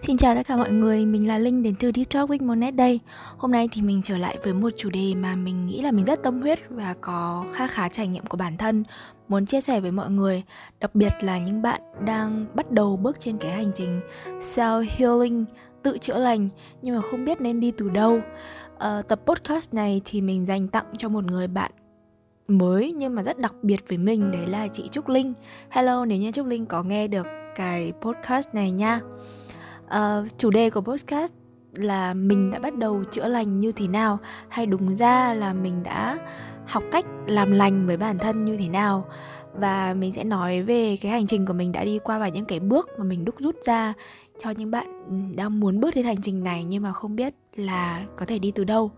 Xin chào tất cả mọi người, mình là Linh đến từ Deep Talk with Monet đây. Hôm nay thì mình trở lại với một chủ đề mà mình nghĩ là mình rất tâm huyết và có khá khá trải nghiệm của bản thân Muốn chia sẻ với mọi người, đặc biệt là những bạn đang bắt đầu bước trên cái hành trình self-healing, tự chữa lành Nhưng mà không biết nên đi từ đâu. À, Tập podcast này thì mình dành tặng cho một người bạn mới nhưng mà rất đặc biệt với mình đấy là chị Trúc Linh. Hello nếu như Trúc Linh có nghe được cái podcast này nha uh, chủ đề của podcast là mình đã bắt đầu chữa lành như thế nào hay đúng ra là mình đã học cách làm lành với bản thân như thế nào? Và mình sẽ nói về cái hành trình của mình đã đi qua và những cái bước mà mình đúc rút ra cho những bạn đang muốn bước đến hành trình này nhưng mà không biết là có thể đi từ đâu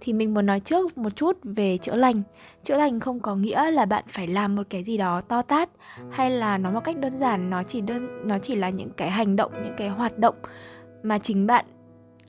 thì mình muốn nói trước một chút về chữa lành. Chữa lành không có nghĩa là bạn phải làm một cái gì đó to tát, hay là nói một cách đơn giản, nó chỉ đơn, nó chỉ là những cái hành động, những cái hoạt động mà chính bạn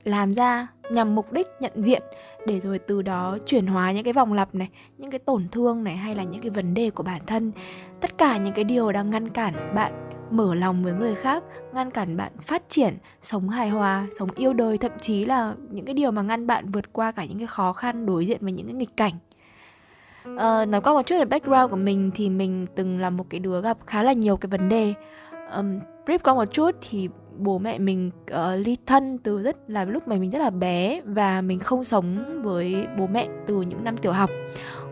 làm ra nhằm mục đích nhận diện để rồi từ đó chuyển hóa những cái vòng lặp này, những cái tổn thương này, hay là những cái vấn đề của bản thân. Tất cả những cái điều đang ngăn cản bạn mở lòng với người khác ngăn cản bạn phát triển sống hài hòa sống yêu đời. Thậm chí là những cái điều mà ngăn bạn vượt qua cả những cái khó khăn đối diện với những cái nghịch cảnh. Uh, nói qua một chút về background của mình thì mình từng là một cái đứa gặp khá là nhiều cái vấn đề. Um, brief qua một chút thì bố mẹ mình uh, ly thân từ rất là lúc mà mình rất là bé và mình không sống với bố mẹ từ những năm tiểu học.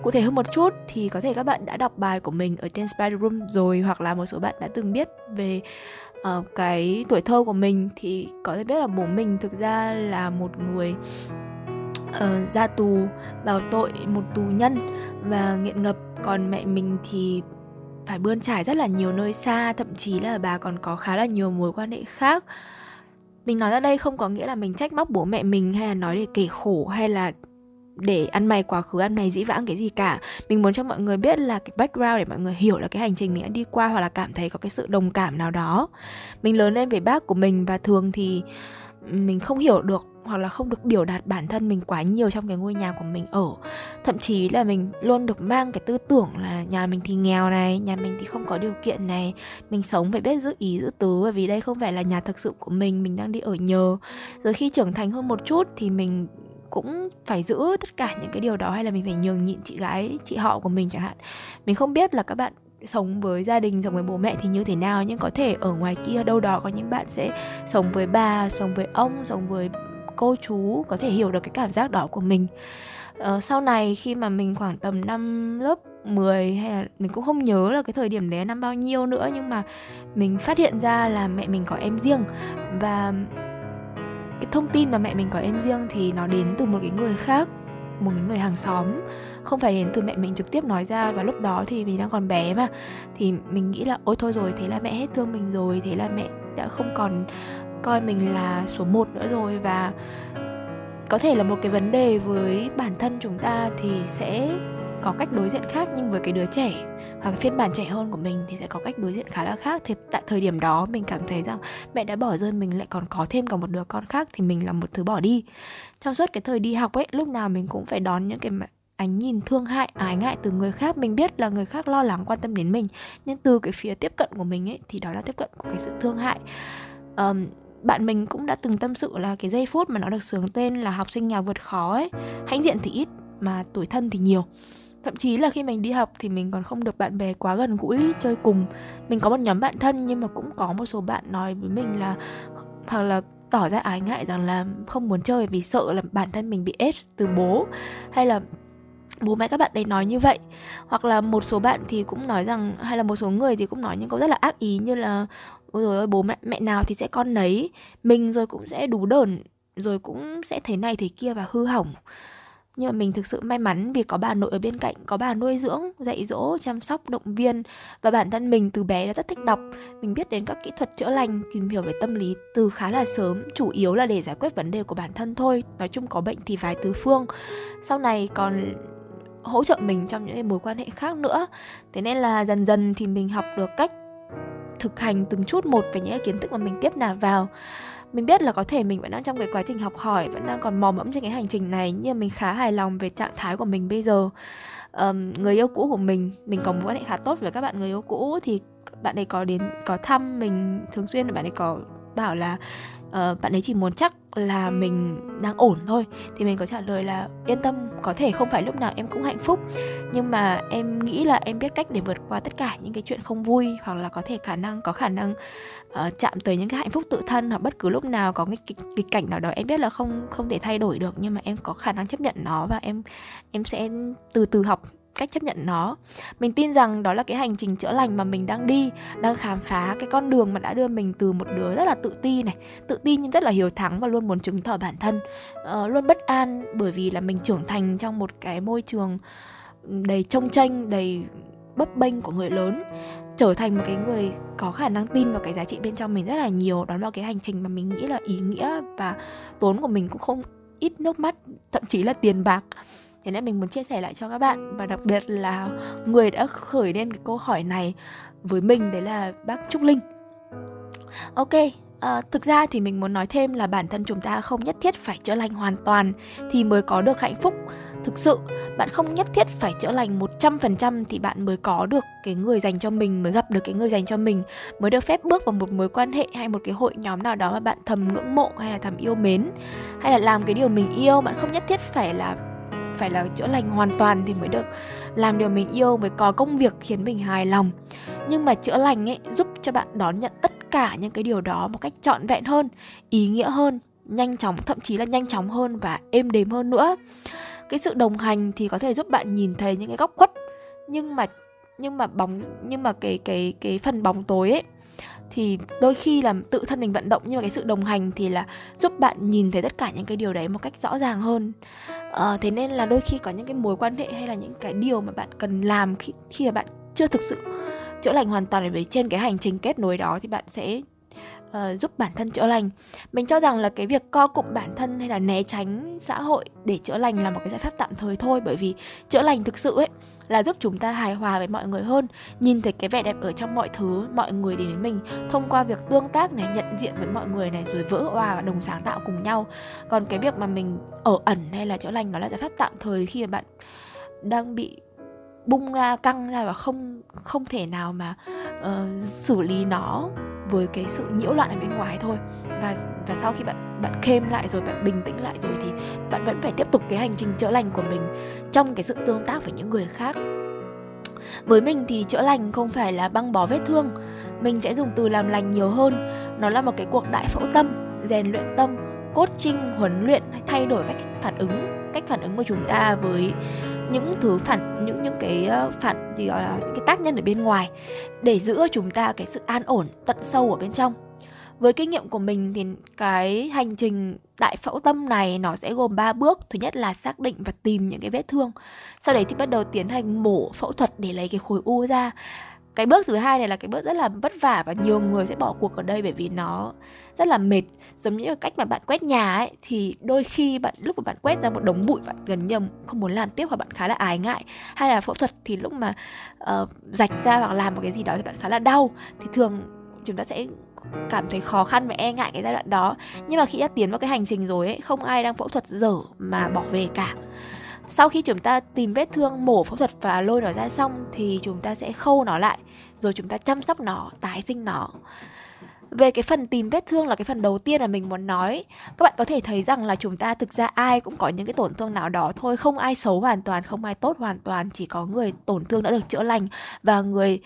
Cụ thể hơn một chút thì có thể các bạn đã đọc bài của mình ở trên Spider Room rồi hoặc là một số bạn đã từng biết về uh, cái tuổi thơ của mình thì có thể biết là bố mình thực ra là một người uh, ra tù vào tội một tù nhân và nghiện ngập. Còn mẹ mình thì phải bươn trải rất là nhiều nơi xa thậm chí là bà còn có khá là nhiều mối quan hệ khác. Mình nói ra đây không có nghĩa là mình trách móc bố mẹ mình hay là nói để kể khổ hay là để ăn mày quá khứ, ăn mày dĩ vãng cái gì cả. Mình muốn cho mọi người biết là cái background để mọi người hiểu là cái hành trình mình đã đi qua hoặc là cảm thấy có cái sự đồng cảm nào đó. Mình lớn lên với bác của mình và thường thì mình không hiểu được hoặc là không được biểu đạt bản thân mình quá nhiều trong cái ngôi nhà của mình ở. Thậm chí là mình luôn được mang cái tư tưởng là nhà mình thì nghèo này, nhà mình thì không có điều kiện này, mình sống phải biết giữ ý, giữ tứ, bởi vì đây không phải là nhà thực sự của mình mình đang đi ở nhờ. Rồi khi trưởng thành hơn một chút thì mình cũng phải giữ tất cả những cái điều đó hay là mình phải nhường nhịn chị gái chị họ của mình chẳng hạn. Mình không biết là các bạn sống với gia đình sống với bố mẹ thì như thế nào nhưng có thể ở ngoài kia đâu đó có những bạn sẽ sống với bà sống với ông sống với cô chú có thể hiểu được cái cảm giác đó của mình. Ờ, sau này khi mà mình khoảng tầm năm lớp 10 hay là mình cũng không nhớ là cái thời điểm đấy năm bao nhiêu nữa nhưng mà mình phát hiện ra là mẹ mình có em riêng. Và cái thông tin mà mẹ mình có em riêng thì nó đến từ một cái người khác, một cái người hàng xóm. Không phải đến từ mẹ mình trực tiếp nói ra và lúc đó thì mình đang còn bé mà. Thì mình nghĩ là, ôi thôi rồi, thế là mẹ hết thương mình rồi, thế là mẹ đã không còn coi mình là số một nữa rồi. Và có thể là một cái vấn đề với bản thân chúng ta thì sẽ có cách đối diện khác nhưng với cái đứa trẻ hoặc phiên bản trẻ hơn của mình thì sẽ có cách đối diện khá là khác. Thì tại thời điểm đó mình cảm thấy rằng mẹ đã bỏ rơi mình lại còn có thêm cả một đứa con khác thì mình là một thứ bỏ đi. Trong suốt cái thời đi học ấy lúc nào mình cũng phải đón những cái ánh nhìn thương hại ái ngại từ người khác. Mình biết là người khác lo lắng quan tâm đến mình nhưng từ cái phía tiếp cận của mình ấy thì đó là tiếp cận của cái sự thương hại. Um, bạn mình cũng đã từng tâm sự là cái giây phút mà nó được sướng tên là học sinh nghèo vượt khó ấy. Hãnh diện thì ít mà tuổi thân thì nhiều thậm chí là khi mình đi học thì mình còn không được bạn bè quá gần gũi chơi cùng. Mình có một nhóm bạn thân nhưng mà cũng có một số bạn nói với mình là, hoặc là tỏ ra ái ngại rằng là không muốn chơi vì sợ là bản thân mình bị ép từ bố hay là bố mẹ các bạn đấy nói như vậy. Hoặc là một số bạn thì cũng nói rằng, hay là một số người thì cũng nói những câu rất là ác ý như là, ôi rồi ơi bố mẹ mẹ nào thì sẽ con nấy, mình rồi cũng sẽ đủ đờn, rồi cũng sẽ thế này thế kia và hư hỏng nhưng mà mình thực sự may mắn vì có bà nội ở bên cạnh, có bà nuôi dưỡng, dạy dỗ, chăm sóc, động viên. Và bản thân mình từ bé đã rất thích đọc. Mình biết đến các kỹ thuật chữa lành, tìm hiểu về tâm lý từ khá là sớm, chủ yếu là để giải quyết vấn đề của bản thân thôi. Nói chung có bệnh thì vài tứ phương. Sau này còn hỗ trợ mình trong những mối quan hệ khác nữa. Thế nên là dần dần thì mình học được cách thực hành từng chút một về những kiến thức mà mình tiếp nạp vào mình biết là có thể mình vẫn đang trong cái quá trình học hỏi vẫn đang còn mò mẫm trên cái hành trình này nhưng mà mình khá hài lòng về trạng thái của mình bây giờ. Um, người yêu cũ của mình mình có mối quan hệ khá tốt với các bạn người yêu cũ thì bạn ấy có đến có thăm mình thường xuyên bạn ấy có bảo là uh, bạn ấy chỉ muốn chắc là mình đang ổn thôi thì mình có trả lời là yên tâm có thể không phải lúc nào em cũng hạnh phúc. Nhưng mà em nghĩ là em biết cách để vượt qua tất cả những cái chuyện không vui hoặc là có thể khả năng có khả năng uh, chạm tới những cái hạnh phúc tự thân hoặc bất cứ lúc nào có cái kịch, kịch cảnh nào đó em biết là không không thể thay đổi được nhưng mà em có khả năng chấp nhận nó và em em sẽ từ từ học cách chấp nhận nó. Mình tin rằng đó là cái hành trình chữa lành mà mình đang đi đang khám phá cái con đường mà đã đưa mình từ một đứa rất là tự ti này tự ti nhưng rất là hiếu thắng và luôn muốn chứng tỏ bản thân. Uh, luôn bất an bởi vì là mình trưởng thành trong một cái môi trường đầy trông tranh đầy bấp bênh của người lớn trở thành một cái người có khả năng tin vào cái giá trị bên trong mình rất là nhiều. Đó là cái hành trình mà mình nghĩ là ý nghĩa và tốn của mình cũng không ít nước mắt thậm chí là tiền bạc thế nên mình muốn chia sẻ lại cho các bạn. Và đặc biệt là người đã khởi lên cái câu hỏi này với mình đấy là bác trúc linh. Ok À, thực ra thì mình muốn nói thêm là bản thân chúng ta không nhất thiết phải chữa lành hoàn toàn thì mới có được hạnh phúc. Thực sự bạn không nhất thiết phải chữa lành 100% thì bạn mới có được cái người dành cho mình mới gặp được cái người dành cho mình mới được phép bước vào một mối quan hệ hay một cái hội nhóm nào đó mà bạn thầm ngưỡng mộ hay là thầm yêu mến hay là làm cái điều mình yêu. Bạn không nhất thiết phải là phải là chữa lành hoàn toàn thì mới được làm điều mình yêu, mới có công việc khiến mình hài lòng. Nhưng mà chữa lành ấy, giúp cho bạn đón nhận tất cả những cái điều đó một cách trọn vẹn hơn, ý nghĩa hơn, nhanh chóng, thậm chí là nhanh chóng hơn và êm đềm hơn nữa. Cái sự đồng hành thì có thể giúp bạn nhìn thấy những cái góc khuất, nhưng mà nhưng mà bóng, nhưng mà cái cái cái phần bóng tối ấy thì đôi khi là tự thân mình vận động nhưng mà cái sự đồng hành thì là giúp bạn nhìn thấy tất cả những cái điều đấy một cách rõ ràng hơn. À, thế nên là đôi khi có những cái mối quan hệ hay là những cái điều mà bạn cần làm khi khi mà bạn chưa thực sự chữa lành hoàn toàn về trên cái hành trình kết nối đó thì bạn sẽ uh, giúp bản thân chữa lành. Mình cho rằng là cái việc co cụm bản thân hay là né tránh xã hội để chữa lành là một cái giải pháp tạm thời thôi bởi vì chữa lành thực sự ấy là giúp chúng ta hài hòa với mọi người hơn nhìn thấy cái vẻ đẹp ở trong mọi thứ mọi người đến với mình thông qua việc tương tác này nhận diện với mọi người này rồi vỡ hòa và đồng sáng tạo cùng nhau. Còn cái việc mà mình ở ẩn hay là chữa lành nó là giải pháp tạm thời khi mà bạn đang bị bung ra căng ra và không không thể nào mà uh, xử lý nó với cái sự nhiễu loạn ở bên ngoài thôi. Và và sau khi bạn bạn khêm lại rồi, bạn bình tĩnh lại rồi thì bạn vẫn phải tiếp tục cái hành trình chữa lành của mình trong cái sự tương tác với những người khác. Với mình thì chữa lành không phải là băng bó vết thương. Mình sẽ dùng từ làm lành nhiều hơn. Nó là một cái cuộc đại phẫu tâm, rèn luyện tâm, coaching, huấn luyện thay đổi cách phản ứng, cách phản ứng của chúng ta với những thứ phản, những những cái ờ, phản gì gọi là những cái tác nhân ở bên ngoài để giữ cho chúng ta cái sự an ổn, tận sâu ở bên trong. Với kinh nghiệm của mình thì cái hành trình đại phẫu tâm này nó sẽ gồm 3 bước. Thứ nhất là xác định và tìm những cái vết thương. Sau đấy thì bắt đầu tiến hành mổ phẫu thuật để lấy cái khối u ra cái bước thứ hai này là cái bước rất là vất vả và nhiều người sẽ bỏ cuộc ở đây bởi vì nó rất là mệt. Giống như cách mà bạn quét nhà ấy thì đôi khi bạn lúc mà bạn quét ra một đống bụi bạn gần như không muốn làm tiếp hoặc bạn khá là ái ngại. Hay là phẫu thuật thì lúc mà uh, rạch ra hoặc làm một cái gì đó thì bạn khá là đau. Thì thường chúng ta sẽ cảm thấy khó khăn và e ngại cái giai đoạn đó. Nhưng mà khi đã tiến vào cái hành trình rồi ấy không ai đang phẫu thuật dở mà bỏ về cả sau khi chúng ta tìm vết thương, mổ phẫu thuật và lôi nó ra xong thì chúng ta sẽ khâu nó lại, rồi chúng ta chăm sóc nó, tái sinh nó. Về cái phần tìm vết thương là cái phần đầu tiên là mình muốn nói. Các bạn có thể thấy rằng là chúng ta thực ra ai cũng có những cái tổn thương nào đó thôi, không ai xấu hoàn toàn, không ai tốt hoàn toàn, chỉ có người tổn thương đã được chữa lành và người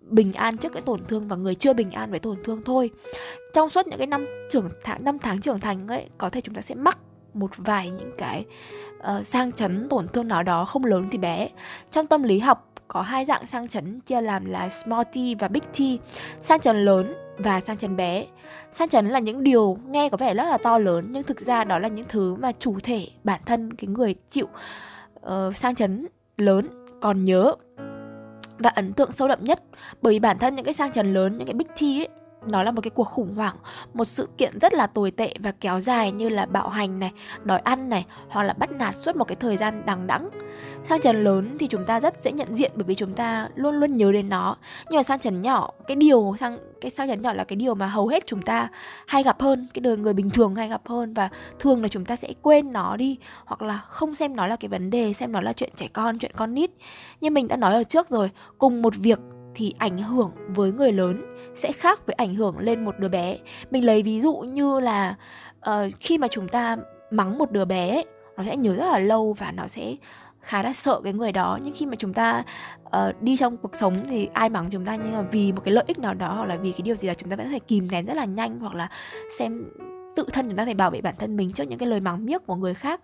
bình an trước cái tổn thương và người chưa bình an với tổn thương thôi. Trong suốt những cái năm trưởng tháng năm tháng trưởng thành ấy, có thể chúng ta sẽ mắc một vài những cái uh, sang chấn tổn thương nào đó không lớn thì bé. Trong tâm lý học có hai dạng sang chấn chia làm là small t và big t sang chấn lớn và sang chấn bé. Sang chấn là những điều nghe có vẻ rất là to lớn nhưng thực ra đó là những thứ mà chủ thể bản thân cái người chịu uh, sang chấn lớn còn nhớ và ấn tượng sâu đậm nhất. Bởi vì bản thân những cái sang chấn lớn những cái big T ấy nó là một cái cuộc khủng hoảng, một sự kiện rất là tồi tệ và kéo dài như là bạo hành này, đòi ăn này, hoặc là bắt nạt suốt một cái thời gian đằng đẵng. Sang trần lớn thì chúng ta rất dễ nhận diện bởi vì chúng ta luôn luôn nhớ đến nó. Nhưng mà sang trần nhỏ, cái điều sang, cái sang trần nhỏ là cái điều mà hầu hết chúng ta hay gặp hơn, cái đời người bình thường hay gặp hơn và thường là chúng ta sẽ quên nó đi, hoặc là không xem nó là cái vấn đề, xem nó là chuyện trẻ con, chuyện con nít. Như mình đã nói ở trước rồi, cùng một việc thì ảnh hưởng với người lớn sẽ khác với ảnh hưởng lên một đứa bé. Mình lấy ví dụ như là uh, khi mà chúng ta mắng một đứa bé ấy, nó sẽ nhớ rất là lâu và nó sẽ khá là sợ cái người đó. Nhưng khi mà chúng ta uh, đi trong cuộc sống thì ai mắng chúng ta nhưng mà vì một cái lợi ích nào đó hoặc là vì cái điều gì đó chúng ta vẫn có thể kìm nén rất là nhanh hoặc là xem tự thân chúng ta phải bảo vệ bản thân mình trước những cái lời mắng miếc của người khác.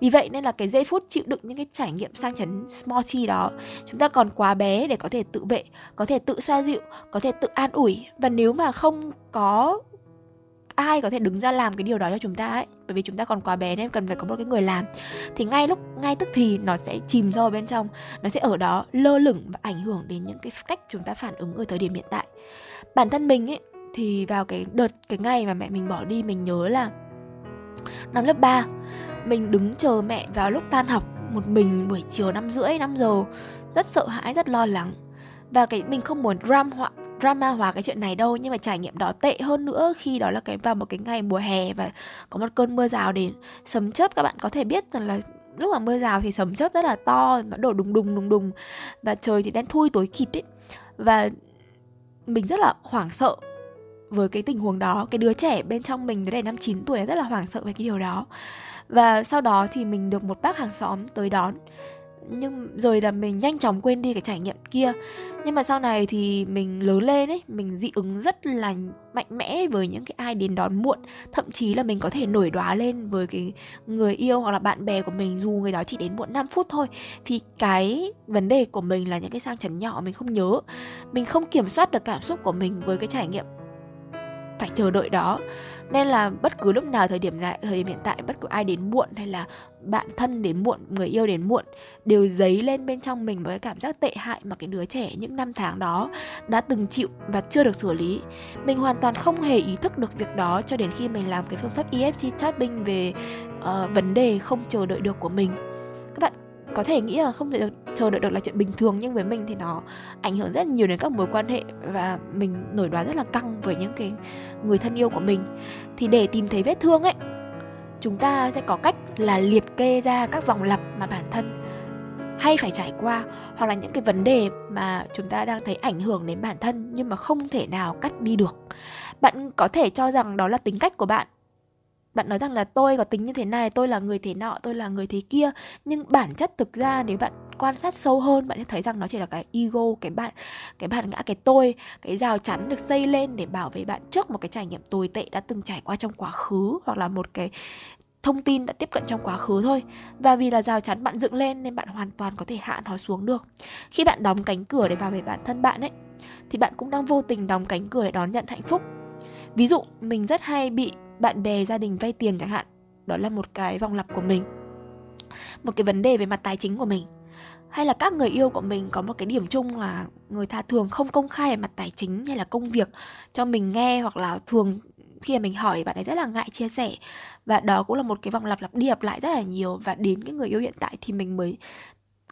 Vì vậy nên là cái giây phút chịu đựng những cái trải nghiệm sang chấn small đó, chúng ta còn quá bé để có thể tự vệ, có thể tự xoa dịu, có thể tự an ủi. Và nếu mà không có ai có thể đứng ra làm cái điều đó cho chúng ta ấy, bởi vì chúng ta còn quá bé nên cần phải có một cái người làm, thì ngay lúc, ngay tức thì nó sẽ chìm sâu bên trong, nó sẽ ở đó lơ lửng và ảnh hưởng đến những cái cách chúng ta phản ứng ở thời điểm hiện tại. Bản thân mình ấy thì vào cái đợt, cái ngày mà mẹ mình bỏ đi, mình nhớ là năm lớp 3 mình đứng chờ mẹ vào lúc tan học, một mình buổi chiều năm rưỡi, năm giờ, rất sợ hãi, rất lo lắng. Và cái, mình không muốn drama drama hóa cái chuyện này đâu, nhưng mà trải nghiệm đó tệ hơn nữa khi đó là cái, vào một cái ngày mùa hè và có một cơn mưa rào đến. Sấm chớp, các bạn có thể biết rằng là lúc mà mưa rào thì sấm chớp rất là to, nó đổ đùng đùng đùng đùng. Và trời thì đen thui, tối kịt ấy. Và mình rất là hoảng sợ với cái tình huống đó, cái đứa trẻ bên trong mình đứa này năm 9 tuổi, rất là hoảng sợ về cái điều đó. Và sau đó thì mình được một bác hàng xóm tới đón. Nhưng rồi là mình nhanh chóng quên đi cái trải nghiệm kia. Nhưng mà sau này thì mình lớn lên ấy, mình dị ứng rất là mạnh mẽ với những cái ai đến đón muộn. Thậm chí là mình có thể nổi đoá lên với cái người yêu hoặc là bạn bè của mình dù người đó chỉ đến muộn 5 phút thôi. Thì cái vấn đề của mình là những cái sang chấn nhỏ mình không nhớ. Mình không kiểm soát được cảm xúc của mình với cái trải nghiệm phải chờ đợi đó. Nên là bất cứ lúc nào thời điểm này thời điểm hiện tại bất cứ ai đến muộn hay là bạn thân đến muộn người yêu đến muộn đều dấy lên bên trong mình một cái cảm giác tệ hại mà cái đứa trẻ những năm tháng đó đã từng chịu và chưa được xử lý. Mình hoàn toàn không hề ý thức được việc đó cho đến khi mình làm cái phương pháp EFT tapping về uh, vấn đề không chờ đợi được của mình có thể nghĩ là không thể được chờ đợi được là chuyện bình thường, nhưng với mình thì nó ảnh hưởng rất nhiều đến các mối quan hệ và mình nổi đoán rất là căng với những cái người thân yêu của mình. Thì để tìm thấy vết thương ấy, chúng ta sẽ có cách là liệt kê ra các vòng lặp mà bản thân hay phải trải qua, hoặc là những cái vấn đề mà chúng ta đang thấy ảnh hưởng đến bản thân nhưng mà không thể nào cắt đi được. Bạn có thể cho rằng đó là tính cách của bạn bạn nói rằng là tôi có tính như thế này, tôi là người thế nọ, tôi là người thế kia. Nhưng bản chất thực ra nếu bạn quan sát sâu hơn, bạn sẽ thấy rằng nó chỉ là cái ego, cái bạn cái bạn ngã, cái tôi, cái rào chắn được xây lên để bảo vệ bạn trước một cái trải nghiệm tồi tệ đã từng trải qua trong quá khứ hoặc là một cái thông tin đã tiếp cận trong quá khứ thôi. Và vì là rào chắn bạn dựng lên nên bạn hoàn toàn có thể hạ nó xuống được. Khi bạn đóng cánh cửa để bảo vệ bản thân bạn ấy, thì bạn cũng đang vô tình đóng cánh cửa để đón nhận hạnh phúc. Ví dụ, mình rất hay bị bạn bè, gia đình vay tiền chẳng hạn. Đó là một cái vòng lặp của mình. Một cái vấn đề về mặt tài chính của mình. Hay là các người yêu của mình có một cái điểm chung là người ta thường không công khai về mặt tài chính hay là công việc cho mình nghe hoặc là thường khi mà mình hỏi bạn ấy rất là ngại chia sẻ. Và đó cũng là một cái vòng lặp lặp đi lặp lại rất là nhiều. Và đến cái người yêu hiện tại thì mình mới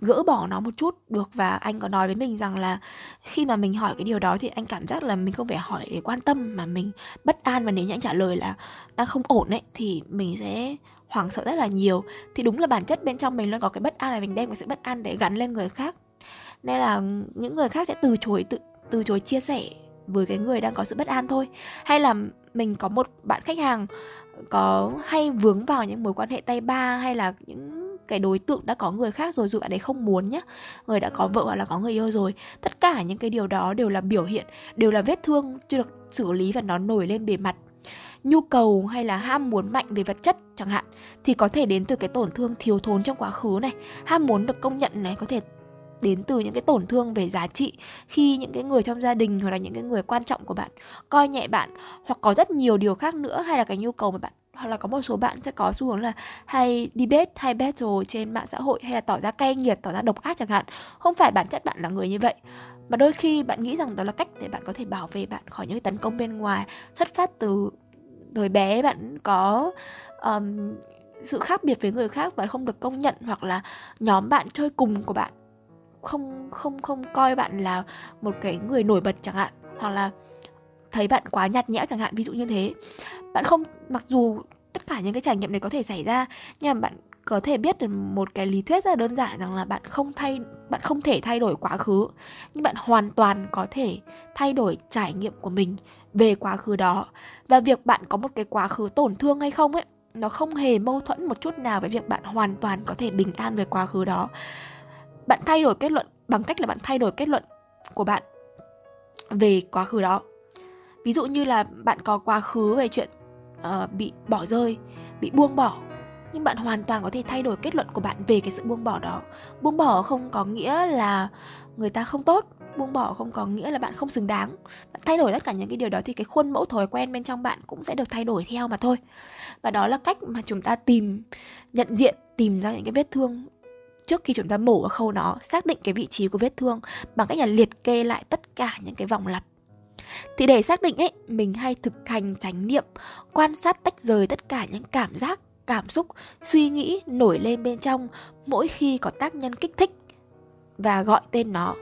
gỡ bỏ nó một chút được và anh có nói với mình rằng là khi mà mình hỏi cái điều đó thì anh cảm giác là mình không phải hỏi để quan tâm mà mình bất an và nếu như anh trả lời là đang không ổn ấy, thì mình sẽ hoảng sợ rất là nhiều. Thì đúng là bản chất bên trong mình luôn có cái bất an là mình đem cái sự bất an để gắn lên người khác. Nên là những người khác sẽ từ chối, tự, từ chối chia sẻ với cái người đang có sự bất an thôi. Hay là mình có một bạn khách hàng có hay vướng vào những mối quan hệ tay ba hay là những cái đối tượng đã có người khác rồi dù bạn ấy không muốn nhé người đã có vợ hoặc là có người yêu rồi. Tất cả những cái điều đó đều là biểu hiện, đều là vết thương chưa được xử lý và nó nổi lên bề mặt. Nhu cầu hay là ham muốn mạnh về vật chất chẳng hạn thì có thể đến từ cái tổn thương thiếu thốn trong quá khứ này. Ham muốn được công nhận này có thể đến từ những cái tổn thương về giá trị khi những cái người trong gia đình hoặc là những cái người quan trọng của bạn coi nhẹ bạn hoặc có rất nhiều điều khác nữa hay là cái nhu cầu mà bạn hoặc là có một số bạn sẽ có xu hướng là hay debate hay battle trên mạng xã hội hay là tỏ ra cay nghiệt tỏ ra độc ác chẳng hạn. Không phải bản chất bạn là người như vậy. Mà đôi khi bạn nghĩ rằng đó là cách để bạn có thể bảo vệ bạn khỏi những tấn công bên ngoài xuất phát từ thời bé bạn có um, sự khác biệt với người khác và không được công nhận hoặc là nhóm bạn chơi cùng của bạn không không không coi bạn là một cái người nổi bật chẳng hạn hoặc là thấy bạn quá nhạt nhẽo chẳng hạn ví dụ như thế bạn không, mặc dù tất cả những cái trải nghiệm này có thể xảy ra, nhưng mà bạn có thể biết được một cái lý thuyết rất là đơn giản rằng là bạn không thay, bạn không thể thay đổi quá khứ, nhưng bạn hoàn toàn có thể thay đổi trải nghiệm của mình về quá khứ đó. Và việc bạn có một cái quá khứ tổn thương hay không ấy, nó không hề mâu thuẫn một chút nào với việc bạn hoàn toàn có thể bình an về quá khứ đó. Bạn thay đổi kết luận, bằng cách là bạn thay đổi kết luận của bạn về quá khứ đó. Ví dụ như là bạn có quá khứ về chuyện uh, bị bỏ rơi bị buông bỏ. Nhưng bạn hoàn toàn có thể thay đổi kết luận của bạn về cái sự buông bỏ đó. Buông bỏ không có nghĩa là người ta không tốt buông bỏ không có nghĩa là bạn không xứng đáng. Bạn thay đổi tất cả những cái điều đó thì cái khuôn mẫu thói quen bên trong bạn cũng sẽ được thay đổi theo mà thôi. Và đó là cách mà chúng ta tìm nhận diện tìm ra những cái vết thương trước khi chúng ta mổ ở khâu nó xác định cái vị trí của vết thương bằng cách là liệt kê lại tất cả những cái vòng lặp thì để xác định ấy, mình hay thực hành chánh niệm, quan sát tách rời tất cả những cảm giác, cảm xúc, suy nghĩ nổi lên bên trong mỗi khi có tác nhân kích thích và gọi tên nó.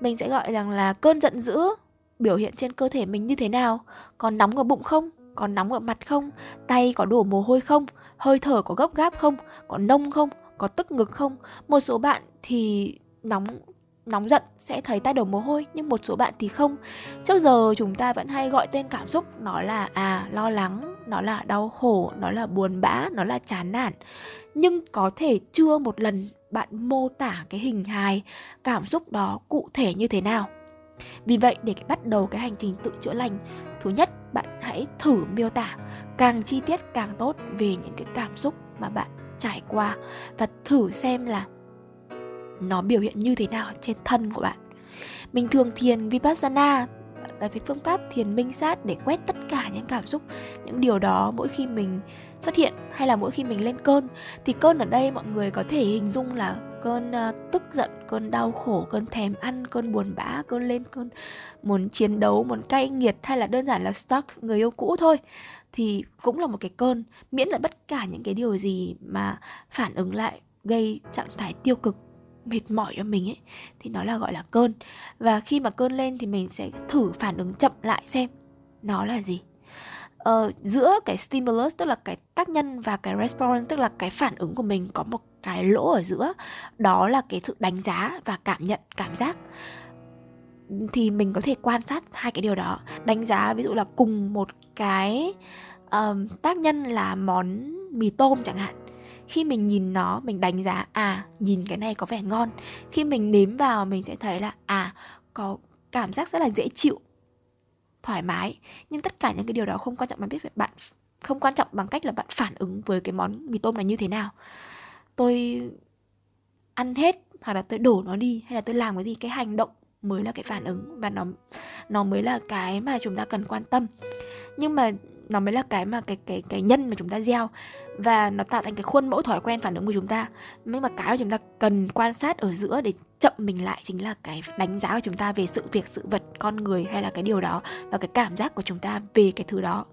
Mình sẽ gọi rằng là cơn giận dữ biểu hiện trên cơ thể mình như thế nào còn nóng ở bụng không còn nóng ở mặt không, tay có đổ mồ hôi không, hơi thở có gấp gáp không, có nông không, có tức ngực không. Một số bạn thì nóng nóng giận, sẽ thấy tay đổ mồ hôi, nhưng một số bạn thì không. Trước giờ chúng ta vẫn hay gọi tên cảm xúc, nó là à lo lắng, nó là đau khổ, nó là buồn bã, nó là chán nản. Nhưng có thể chưa một lần bạn mô tả cái hình hài, cảm xúc đó cụ thể như thế nào. Vì vậy, để bắt đầu cái hành trình tự chữa lành, thứ nhất, bạn hãy thử miêu tả càng chi tiết càng tốt về những cái cảm xúc mà bạn trải qua và thử xem là nó biểu hiện như thế nào trên thân của bạn. Mình thường thiền vipassana là cái phương pháp thiền minh sát để quét tất cả những cảm xúc những điều đó mỗi khi mình xuất hiện hay là mỗi khi mình lên cơn. Thì cơn ở đây mọi người có thể hình dung là cơn uh, tức giận cơn đau khổ cơn thèm ăn cơn buồn bã cơn lên cơn muốn chiến đấu muốn cay nghiệt hay là đơn giản là stuck người yêu cũ thôi. Thì cũng là một cái cơn miễn là tất cả những cái điều gì mà phản ứng lại gây trạng thái tiêu cực mệt mỏi cho mình ấy thì nó là gọi là cơn. Và khi mà cơn lên thì mình sẽ thử phản ứng chậm lại xem nó là gì. Ờ, giữa cái stimulus tức là cái tác nhân và cái response tức là cái phản ứng của mình có một cái lỗ ở giữa đó là cái sự đánh giá và cảm nhận cảm giác. Thì mình có thể quan sát hai cái điều đó. Đánh giá ví dụ là cùng một cái um, tác nhân là món mì tôm chẳng hạn khi mình nhìn nó, mình đánh giá à nhìn cái này có vẻ ngon. Khi mình nếm vào, mình sẽ thấy là à có cảm giác rất là dễ chịu, thoải mái. Nhưng tất cả những cái điều đó không quan trọng bạn biết bạn, không quan trọng bằng cách là bạn phản ứng với cái món mì tôm này như thế nào. Tôi ăn hết, hoặc là tôi đổ nó đi, hay là tôi làm cái gì, cái hành động mới là cái phản ứng và nó nó mới là cái mà chúng ta cần quan tâm. Nhưng mà nó mới là cái mà cái cái cái nhân mà chúng ta gieo. Và nó tạo thành cái khuôn mẫu thói quen phản ứng của chúng ta. Nhưng mà cái mà chúng ta cần quan sát ở giữa để chậm mình lại chính là cái đánh giá của chúng ta về sự việc sự vật con người hay là cái điều đó và cái cảm giác của chúng ta về cái thứ đó.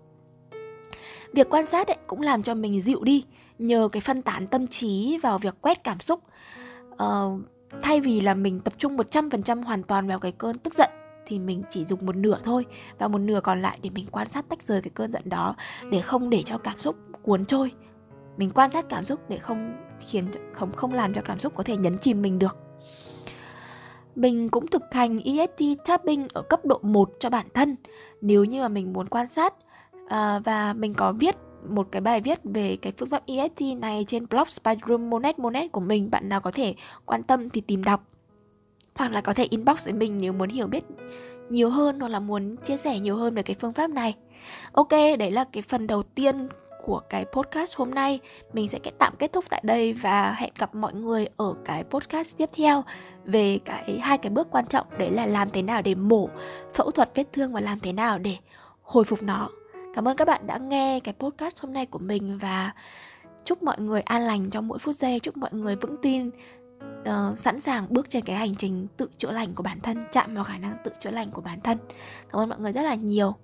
Việc quan sát ấy cũng làm cho mình dịu đi nhờ cái phân tán tâm trí vào việc quét cảm xúc. Uh, thay vì là mình tập trung 100% hoàn toàn vào cái cơn tức giận thì mình chỉ dùng một nửa thôi và một nửa còn lại để mình quan sát tách rời cái cơn giận đó để không để cho cảm xúc cuốn trôi. Mình quan sát cảm xúc để không khiến không không làm cho cảm xúc có thể nhấn chìm mình được. Mình cũng thực hành EFT tapping ở cấp độ 1 cho bản thân. Nếu như mà mình muốn quan sát à, và mình có viết một cái bài viết về cái phương pháp EFT này trên blog Spyroom Monet Monet của mình bạn nào có thể quan tâm thì tìm đọc hoặc là có thể inbox với mình nếu muốn hiểu biết nhiều hơn hoặc là muốn chia sẻ nhiều hơn về cái phương pháp này. Ok, đấy là cái phần đầu tiên của cái podcast hôm nay. Mình sẽ tạm kết thúc tại đây và hẹn gặp mọi người ở cái podcast tiếp theo về cái, hai cái bước quan trọng, đấy là làm thế nào để mổ, phẫu thuật vết thương và làm thế nào để hồi phục nó. Cảm ơn các bạn đã nghe cái podcast hôm nay của mình và chúc mọi người an lành trong mỗi phút giây. Chúc mọi người vững tin uh, sẵn sàng bước trên cái hành trình tự chữa lành của bản thân chạm vào khả năng tự chữa lành của bản thân. Cảm ơn mọi người rất là nhiều.